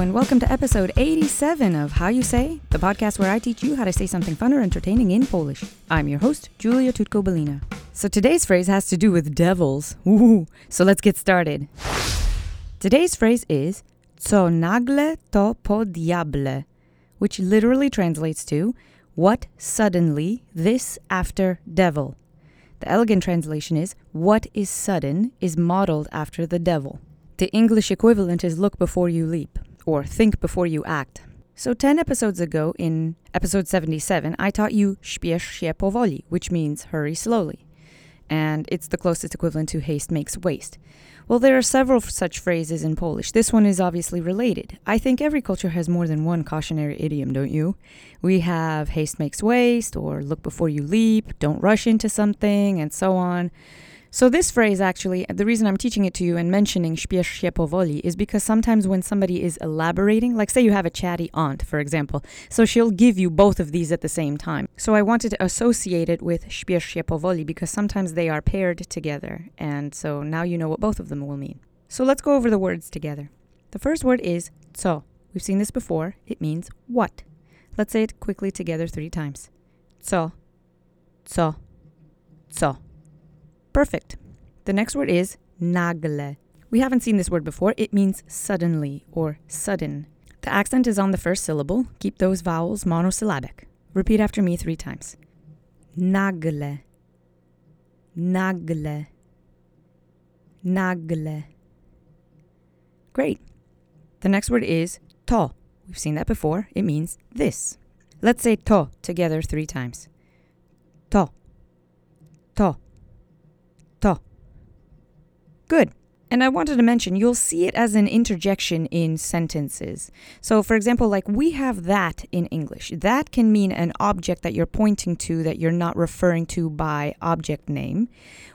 and welcome to episode 87 of How You Say, the podcast where I teach you how to say something fun or entertaining in Polish. I'm your host, Julia Tutko-Belina. So today's phrase has to do with devils. Ooh, so let's get started. Today's phrase is co nagle to po diable, which literally translates to what suddenly, this after devil. The elegant translation is what is sudden is modeled after the devil. The English equivalent is look before you leap, or think before you act. So 10 episodes ago, in episode 77, I taught you śpiesz się powoli, which means hurry slowly. And it's the closest equivalent to haste makes waste. Well, there are several such phrases in Polish. This one is obviously related. I think every culture has more than one cautionary idiom, don't you? We have haste makes waste, or look before you leap, don't rush into something, and so on. So this phrase actually, the reason I'm teaching it to you and mentioning śpiesz się powoli is because sometimes when somebody is elaborating, like say you have a chatty aunt, for example, so she'll give you both of these at the same time. So I wanted to associate it with śpiesz się powoli because sometimes they are paired together, and so now you know what both of them will mean. So let's go over the words together. The first word is co. We've seen this before. It means what. Let's say it quickly together three times. Co, co, co. Perfect. The next word is nagle. We haven't seen this word before. It means suddenly or sudden. The accent is on the first syllable. Keep those vowels monosyllabic. Repeat after me three times. Nagle. Nagle. Nagle. Great. The next word is to. We've seen that before. It means this. Let's say to together three times. To. To. To. Good. And I wanted to mention, you'll see it as an interjection in sentences. So, for example, like we have that in English. That can mean an object that you're pointing to that you're not referring to by object name,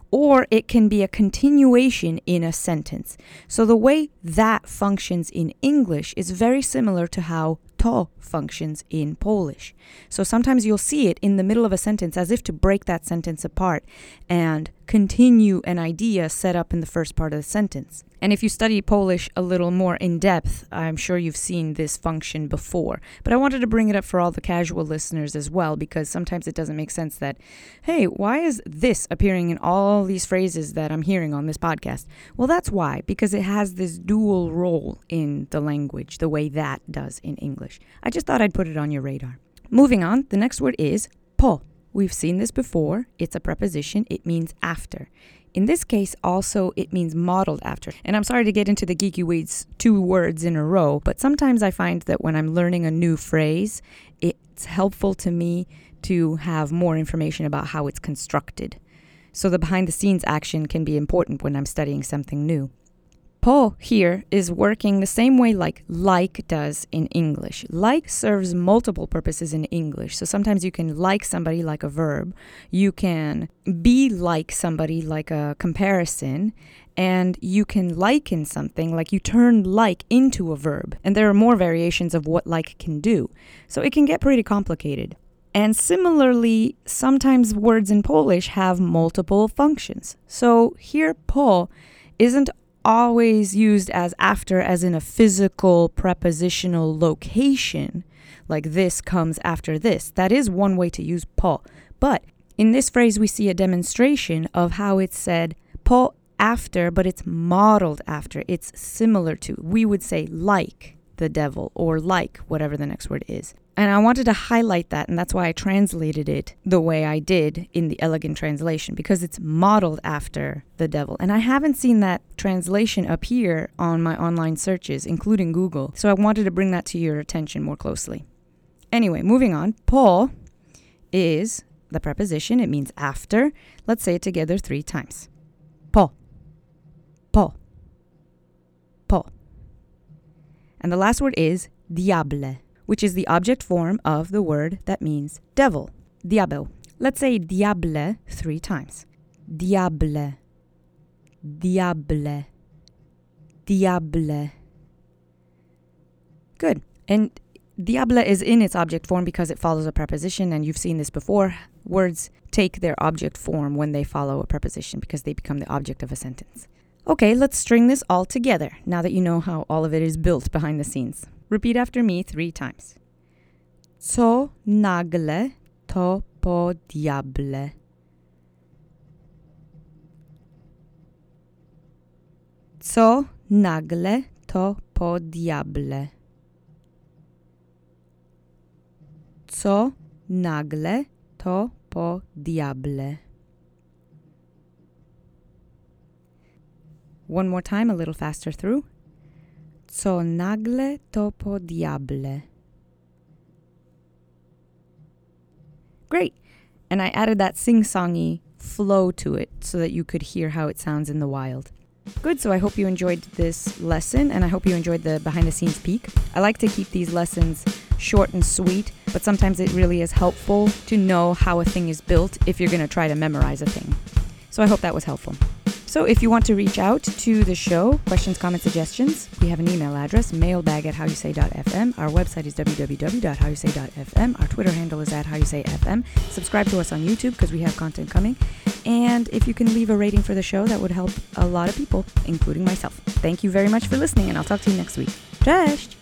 or it can be a continuation in a sentence. So, the way that functions in English is very similar to how to functions in Polish. So sometimes you'll see it in the middle of a sentence as if to break that sentence apart and continue an idea set up in the first part of the sentence. And if you study Polish a little more in depth, I'm sure you've seen this function before. But I wanted to bring it up for all the casual listeners as well because sometimes it doesn't make sense that, hey, why is this appearing in all these phrases that I'm hearing on this podcast? Well, that's why, because it has this dual role in the language, the way that does in English. I just thought I'd put it on your radar. Moving on, the next word is po. We've seen this before. It's a preposition, it means after. In this case, also, it means modeled after. And I'm sorry to get into the geeky weeds two words in a row, but sometimes I find that when I'm learning a new phrase, it's helpful to me to have more information about how it's constructed. So the behind the scenes action can be important when I'm studying something new. Po here is working the same way like like does in English. Like serves multiple purposes in English. So sometimes you can like somebody like a verb. You can be like somebody like a comparison. And you can liken something like you turn like into a verb. And there are more variations of what like can do. So it can get pretty complicated. And similarly, sometimes words in Polish have multiple functions. So here, po isn't always used as after, as in a physical prepositional location, like this comes after this. That is one way to use po. But in this phrase, we see a demonstration of how it's said po after, but it's modeled after. It's similar to. We would say like the devil or like whatever the next word is. And I wanted to highlight that, and that's why I translated it the way I did in the elegant translation, because it's modeled after the devil. And I haven't seen that translation appear on my online searches, including Google. So I wanted to bring that to your attention more closely. Anyway, moving on. Po is the preposition, it means after. Let's say it together three times. Po. Po. Po. And the last word is diable which is the object form of the word that means devil, diabel. Let's say diable three times. Diable, diable, diable. Good. And diable is in its object form because it follows a preposition, and you've seen this before. Words take their object form when they follow a preposition because they become the object of a sentence. Okay, let's string this all together now that you know how all of it is built behind the scenes. Repeat after me three times. Co nagle to po diable. Co nagle to po diable. Co nagle to po diable. One more time, a little faster through. Co nagle to po diable. Great. And I added that sing-songy flow to it so that you could hear how it sounds in the wild. Good, so I hope you enjoyed this lesson and I hope you enjoyed the behind the scenes peek. I like to keep these lessons short and sweet, but sometimes it really is helpful to know how a thing is built if you're going to try to memorize a thing. So I hope that was helpful. So if you want to reach out to the show, questions, comments, suggestions, we have an email address, mailbag at howyousay.fm. Our website is www.howyousay.fm. Our Twitter handle is at howyousayfm. Subscribe to us on YouTube because we have content coming. And if you can leave a rating for the show, that would help a lot of people, including myself. Thank you very much for listening, and I'll talk to you next week. Cześć!